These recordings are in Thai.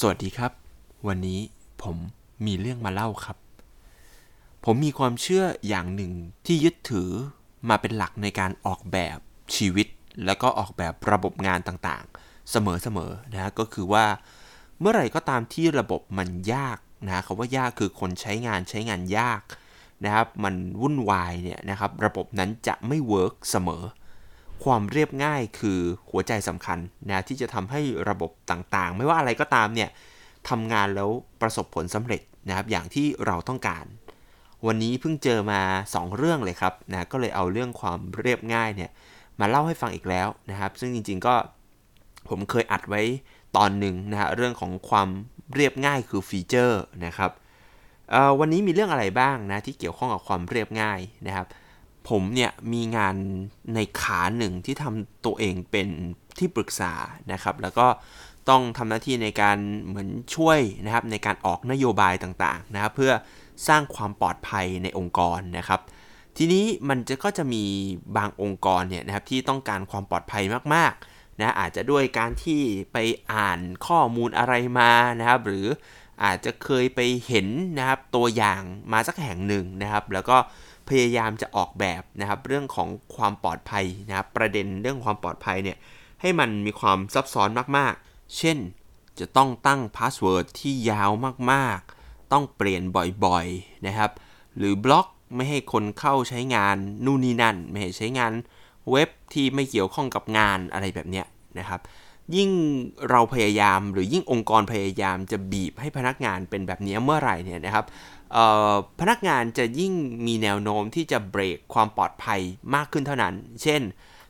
สวัสดีครับ วันนี้ผมมีเรื่องมาเล่าครับ ผมมีความเชื่ออย่างหนึ่งที่ยึดถือมาเป็นหลักในการออกแบบชีวิต แล้วก็ออกแบบระบบงานต่างๆ เสมอๆนะฮะก็คือว่าเมื่อไหร่ก็ตามที่ระบบมันยากนะคำว่ายากคือคนใช้งานใช้งานยากนะครับมันวุ่นวายเนี่ยนะครับระบบนั้นจะไม่เวิร์กเสมอ ความเรียบง่ายคือหัวใจสำคัญนะที่จะทำให้ระบบต่างๆ ไม่ว่าอะไรก็ตามเนี่ยทำงานแล้วประสบผลสำเร็จนะครับอย่างที่เราต้องการ วันนี้เพิ่งเจอมา 2 เรื่องเลยครับนะก็เลยเอาเรื่องความเรียบง่ายเนี่ยมาเล่าให้ฟังอีกแล้วนะครับ ซึ่งจริงๆก็ผมเคยอัดไว้ตอนหนึ่งนะฮะเรื่องของความเรียบง่ายคือฟีเจอร์นะครับวันนี้มีเรื่องอะไรบ้างนะที่เกี่ยวข้องกับความเรียบง่ายนะครับ ผมเนี่ยมีงานในขาหนึ่งที่ทำตัวเองเป็นที่ปรึกษานะครับ แล้วก็ต้องทำหน้าที่ในการเหมือนช่วยนะครับในการออกนโยบายต่างๆนะครับ เพื่อสร้างความปลอดภัยในองค์กรนะครับ ทีนี้มันจะก็จะมีบางองค์กรเนี่ยนะครับที่ต้องการความปลอดภัยมากๆนะอาจจะด้วยการที่ไปอ่านข้อมูลอะไรมานะครับ หรืออาจจะเคยไปเห็นนะครับตัวอย่างมาสักแห่งหนึ่งนะครับ แล้วก็ พยายามจะออกแบบนะครับเรื่องของความปลอดภัยนะครับประเด็นเรื่องความปลอดภัยเนี่ยให้มันมีความซับซ้อนมากๆ เช่นจะต้องตั้ง password ที่ยาวมากๆ ต้องเปลี่ยนบ่อยๆนะครับ หรือบล็อกไม่ให้คนเข้าใช้งานนู่นนี่นั่น ไม่ให้ใช้งานเว็บที่ไม่เกี่ยวข้องกับงานอะไรแบบเนี้ยนะครับ ยิ่งเราพยายามหรือยิ่งองค์กรพยายามจะบีบให้พนักงานเป็นแบบนี้เมื่อไหร่เนี่ยนะครับ พนักงานจะยิ่งมีแนวโน้มที่จะเบรกความปลอดภัยมากขึ้นเท่านั้น เช่น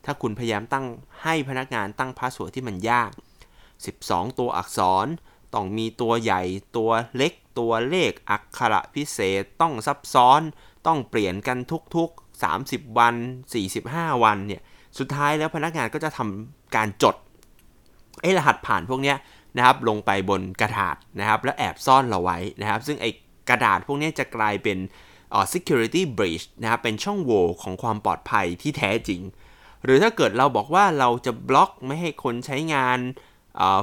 ถ้าคุณพยายามตั้งให้พนักงานตั้ง password ที่มันยาก 12 ตัวอักษร ต้องมีตัวใหญ่ ตัวเล็ก ตัวเลข อักขระพิเศษ ต้องซับซ้อน ต้องเปลี่ยนกันทุกๆ 30 วัน 45 วันเนี่ย สุดท้ายแล้วพนักงานก็จะทำการจดไอ้รหัสผ่านพวกนี้นะครับลงไปบนกระดาษนะครับแล้วแอบซ่อนเราไว้นะครับ ซึ่งไอ้ กระดาษพวกนี้จะกลายเป็น security breach นะครับเป็นช่องโหว่ของความปลอดภัยที่แท้จริง หรือถ้าเกิดเราบอกว่าเราจะบล็อกไม่ให้คนใช้งาน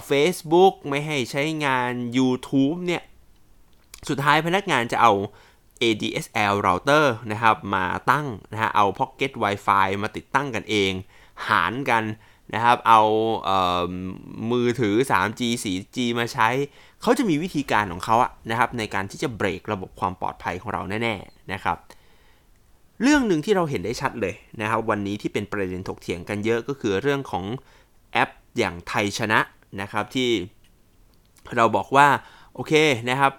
เฟซบุ๊กไม่ให้ใช้งาน YouTube เนี่ย สุดท้ายพนักงานจะเอา ADSL router นะครับ มาตั้งนะฮะเอา Pocket Wi-Fi มาติดตั้งกันเอง หารกัน นะครับเอาเออมือถือ 3G 4G มาใช้ เขาจะมีวิธีการของเขาอะนะครับในการที่จะเบรกระบบความปลอดภัยของเราแน่ๆนะครับ เรื่องหนึ่งที่เราเห็นได้ชัดเลยนะครับ วันนี้ที่เป็นประเด็นถกเถียงกันเยอะก็คือเรื่องของแอปอย่างไทยชนะนะครับที่เราบอกว่า โอเคนะครับ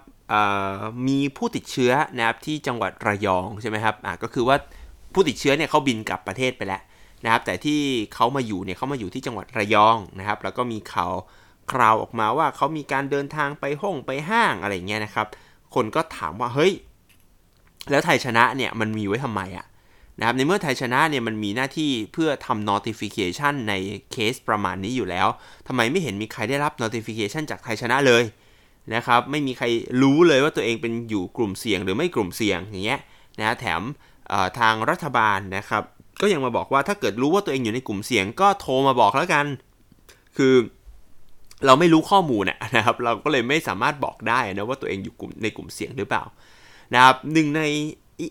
มีผู้ติดเชื้อนะครับที่จังหวัดระยองใช่ไหมครับก็คือว่าผู้ติดเชื้อเนี่ยเขาบินกลับประเทศไปแล้ว นะครับ แต่ที่เขามาอยู่เนี่ยเขามาอยู่ที่จังหวัดระยองนะครับ แล้วก็มีข่าวคราวออกมาว่าเขามีการเดินทางไปห้องไปห้างอะไรเงี้ยนะครับ คนก็ถามว่าเฮ้ย แล้วไทยชนะเนี่ยมันมีไว้ทำไมอะนะครับ ในเมื่อไทยชนะเนี่ยมันมีหน้าที่เพื่อทำ notification ในเคสประมาณนี้อยู่แล้วทำไมไม่เห็นมีใครได้รับ notification จากไทยชนะเลยนะครับ ไม่มีใครรู้เลยว่าตัวเองเป็นอยู่กลุ่มเสี่ยงหรือไม่กลุ่มเสี่ยงอย่างเงี้ยนะแถมทางรัฐบาลนะครับ ก็ยังมาบอกว่าถ้าเกิดรู้ว่าตัวเองอยู่ในกลุ่มเสี่ยงก็โทรมาบอกแล้วกัน คือเราไม่รู้ข้อมูลนะครับ เราก็เลยไม่สามารถบอกได้นะว่าตัวเองอยู่กลุ่มในกลุ่มเสี่ยงหรือเปล่านะครับหนึ่งใน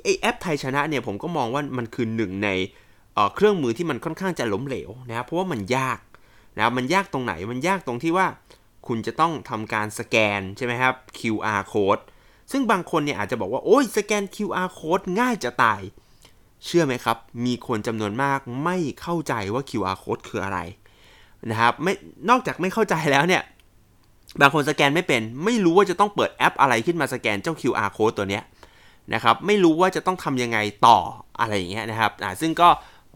ไอแอปไทยชนะเนี่ยผมก็มองว่ามันคือหนึ่งในเครื่องมือที่มันค่อนข้างจะล้มเหลวนะครับเพราะว่ามันยากนะครับมันยากตรงไหนมันยากตรงที่ว่าคุณจะต้องทำการสแกนใช่ไหมครับ QR code ซึ่งบางคนเนี่ยอาจจะบอกว่า โอ้ยสแกน QR code ง่ายจะตาย เชื่อไหมครับ มีคนจำนวนมากไม่เข้าใจว่า QR code คืออะไรนะครับไม่นอกจากไม่เข้าใจแล้วเนี่ย บางคนสแกนไม่เป็น ไม่รู้ว่าจะต้องเปิดแอปอะไรขึ้นมาสแกนเจ้า QR code ตัวเนี้ยนะครับไม่รู้ว่าจะต้องทำยังไงต่ออะไรอย่างเงี้ยนะครับอ่าซึ่งก็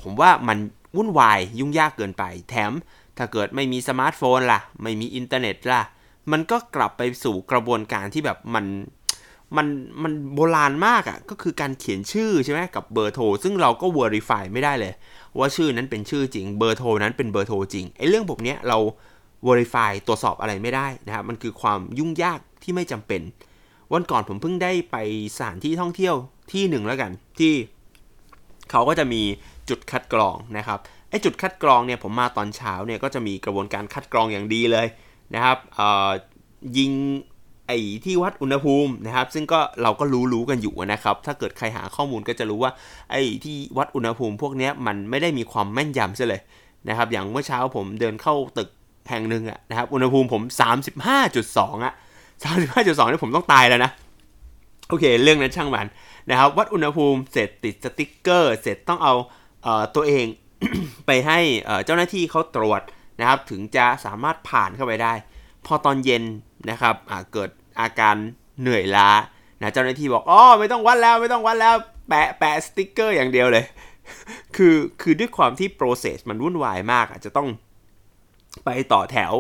ผมว่ามันวุ่นวายยุ่งยากเกินไป แถมถ้าเกิดไม่มีสมาร์ทโฟนล่ะ ไม่มีอินเทอร์เน็ตล่ะ มันก็กลับไปสู่กระบวนการที่แบบมัน มันมันโบราณมากอะ่ะก็คือการเขียนชื่อใช่ไหมกับเบอร์โทรซึ่งเราก็ verify ไม่ได้เลย ว่าชื่อนั้นเป็นชื่อจริงเบอร์โทรนั้นเป็นเบอร์โทรจริงไอ้เรื่องแบบนี้เรา verify ตรวจสอบอะไรไม่ได้นะครับมันคือความยุ่งยากที่ไม่จำเป็น วันก่อนผมเพิ่งได้ไปสถานที่ท่องเที่ยวที่หนึ่งแล้วกัน ที่เขาก็จะมีจุดคัดกรองนะครับไอ้จุดคัดกรองเนี่ยผมมาตอนเช้าเนี่ยก็จะมีกระบวนการคัดกรองอย่างดีเลยนะครับยิง ไอ้ที่วัดอุณหภูมินะครับ ซึ่งก็เราก็รู้รู้กันอยู่นะครับ ถ้าเกิดใครหาข้อมูลก็จะรู้ว่าไอ้ที่วัดอุณหภูมิ พวกนี้มันไม่ได้มีความแม่นยำซะเลยนะครับ อย่างเมื่อเช้าผมเดินเข้าตึกแห่งหนึ่งอะนะครับ อุณหภูมิผม 35.2อะ35.2นี่ผมต้องตายแล้วนะ โอเค เรื่องนั้นช่างมันนะครับ วัดอุณหภูมิเสร็จติดสติ๊กเกอร์ เสร็จต้องเอาเออตัวเองไปให้เจ้าหน้าที่เขาตรวจนะครับ ถึงจะสามารถผ่านเข้าไปได้ พอตอนเย็นนะครับเกิด อาการเหนื่อยล้านะเจ้าหน้าที่บอกอ๋อไม่ต้องวัดแล้วไม่ต้องวัดแล้วแปะแปะสติ๊กเกอร์อย่างเดียวเลย คือคือด้วยความที่โปรเซสมันวุ่นวายมากอาจจะต้องไปต่อแถว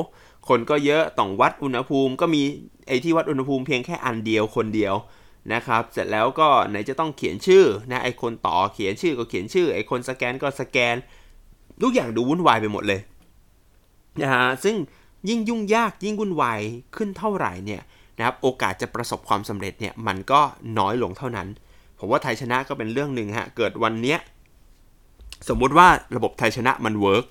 คนก็เยอะต้องวัดอุณหภูมิ ก็มีไอ้ที่วัดอุณหภูมิเพียงแค่อันเดียวคนเดียวนะครับ เสร็จแล้วก็ไหนจะต้องเขียนชื่อนะไอคนต่อเขียนชื่อก็เขียนชื่อไอคนสแกนก็สแกนทุกอย่างดูวุ่นวายไปหมดเลยนะฮะซึ่งยิ่งยุ่งยากยิ่งวุ่นวายขึ้นเท่าไหร่เนี่ย นะครับโอกาสจะประสบความสำเร็จเนี่ยมันก็น้อยลงเท่านั้น ผมว่าไทยชนะก็เป็นเรื่องหนึ่งฮะเกิดวันเนี้ยสมมุติว่าระบบไทยชนะมัน work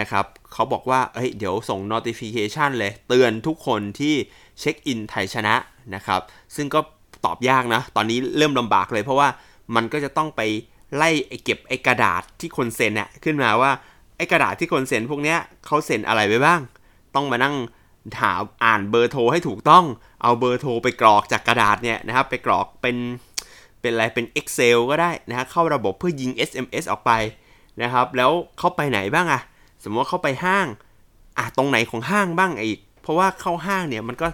นะครับเขาบอกว่าเฮ้ยเดี๋ยวส่ง notification เลย เตือนทุกคนที่ check in ไทยชนะนะครับ ซึ่งก็ตอบยากนะ ตอนนี้เริ่มลำบากเลยเพราะว่ามันก็จะต้องไปไล่เก็บไอ้กระดาษที่คนเซ็นอะขึ้นมาว่าไอ้กระดาษที่คนเซ็นพวกเนี้ยเขาเซ็นอะไรไว้บ้าง ต้องมานั่ง ถามอ่านเบอร์โทรให้ถูกต้อง เอาเบอร์โทรไปกรอกจากกระดาษเนี่ยนะครับ ไปกรอกเป็นเป็นอะไรเป็น Excel ก็ได้นะฮะเข้าระบบเพื่อยิง SMS ออกไปนะครับ แล้วเข้าไปไหนบ้างอะสมมติว่าเข้าไปห้างอะตรงไหนของห้างบ้างอีก เพราะว่าเข้าห้างเนี่ยมันก็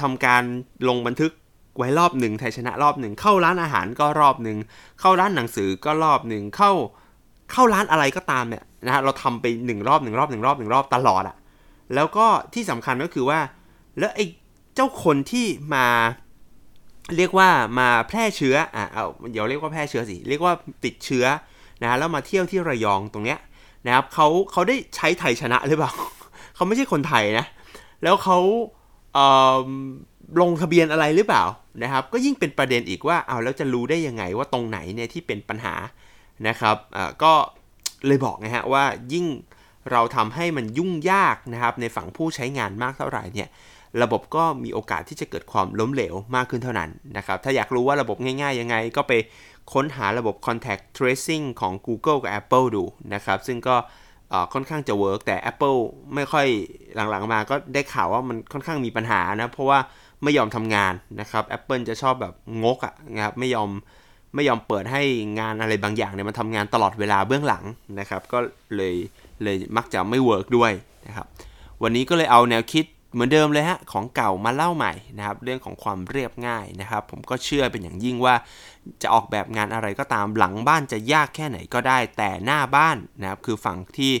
ทำการลงบันทึกไว้รอบหนึ่งไทยชนะรอบหนึ่งเข้าร้านอาหารก็รอบหนึ่งเข้าร้านหนังสือก็รอบหนึ่งเข้าเข้าร้านอะไรก็ตามเนี่ยนะฮะเราทำไปหนึ่งรอบหนึ่งรอบหนึ่งรอบหนึ่งรอบตลอดอะ แล้วก็ที่สำคัญก็คือว่า แล้วไอ้เจ้าคนที่มา เรียกว่ามาแพร่เชื้ออะเอาเดี๋ยวเรียกว่าแพร่เชื้อสิเรียกว่าติดเชื้อนะแล้วมาเที่ยวที่ระยองตรงเนี้ยนะครับเขาเขาได้ใช้ไทยชนะหรือเปล่าเขาไม่ใช่คนไทยนะ แล้วเขาเลงทะเบียนอะไรหรือเปล่านะครับ ก็ยิ่งเป็นประเด็นอีกว่าเอาแล้วจะรู้ได้ยังไงว่าตรงไหนเนี่ยที่เป็นปัญหานะครับอ่าก็เลยบอกนะฮะว่ายิ่ง เราทำให้มันยุ่งยากนะครับในฝั่งผู้ใช้งานมากเท่าไหร่เนี่ยระบบก็มีโอกาสที่จะเกิดความล้มเหลวมากขึ้นเท่านั้นนะครับ ถ้าอยากรู้ว่าระบบง่ายๆยังไง ก็ไปค้นหาระบบ contact tracing ของ Google กับ Apple ดูนะครับ ซึ่งก็ค่อนข้างจะเวิร์กแต่ Apple ไม่ค่อยหลังๆมาก็ได้ข่าวว่ามันค่อนข้างมีปัญหานะ เพราะว่าไม่ยอมทำงานนะครับ Apple จะชอบแบบงกอะ่ะนะครับไม่ยอม ไม่ยอมเปิดให้งานอะไรบางอย่างเนี่ยมันทำงานตลอดเวลาเบื้องหลังนะครับ ก็เลยเลยมักจะไม่ work ด้วยนะครับ วันนี้ก็เลยเอาแนวคิดเหมือนเดิมเลยฮะของเก่ามาเล่าใหม่นะครับ เรื่องของความเรียบง่ายนะครับ ผมก็เชื่อเป็นอย่างยิ่งว่า จะออกแบบงานอะไรก็ตามหลังบ้านจะยากแค่ไหนก็ได้ แต่หน้าบ้านนะครับ คือฝั่งที่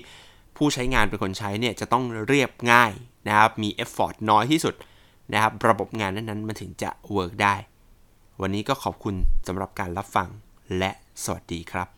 ผู้ใช้งานเป็นคนใช้เนี่ยจะต้องเรียบง่ายนะครับ มี effort น้อยที่สุดนะครับ ระบบงานนั้นๆมันถึงจะเวิร์กได้ วันนี้ก็ขอบคุณสำหรับการรับฟังและสวัสดีครับ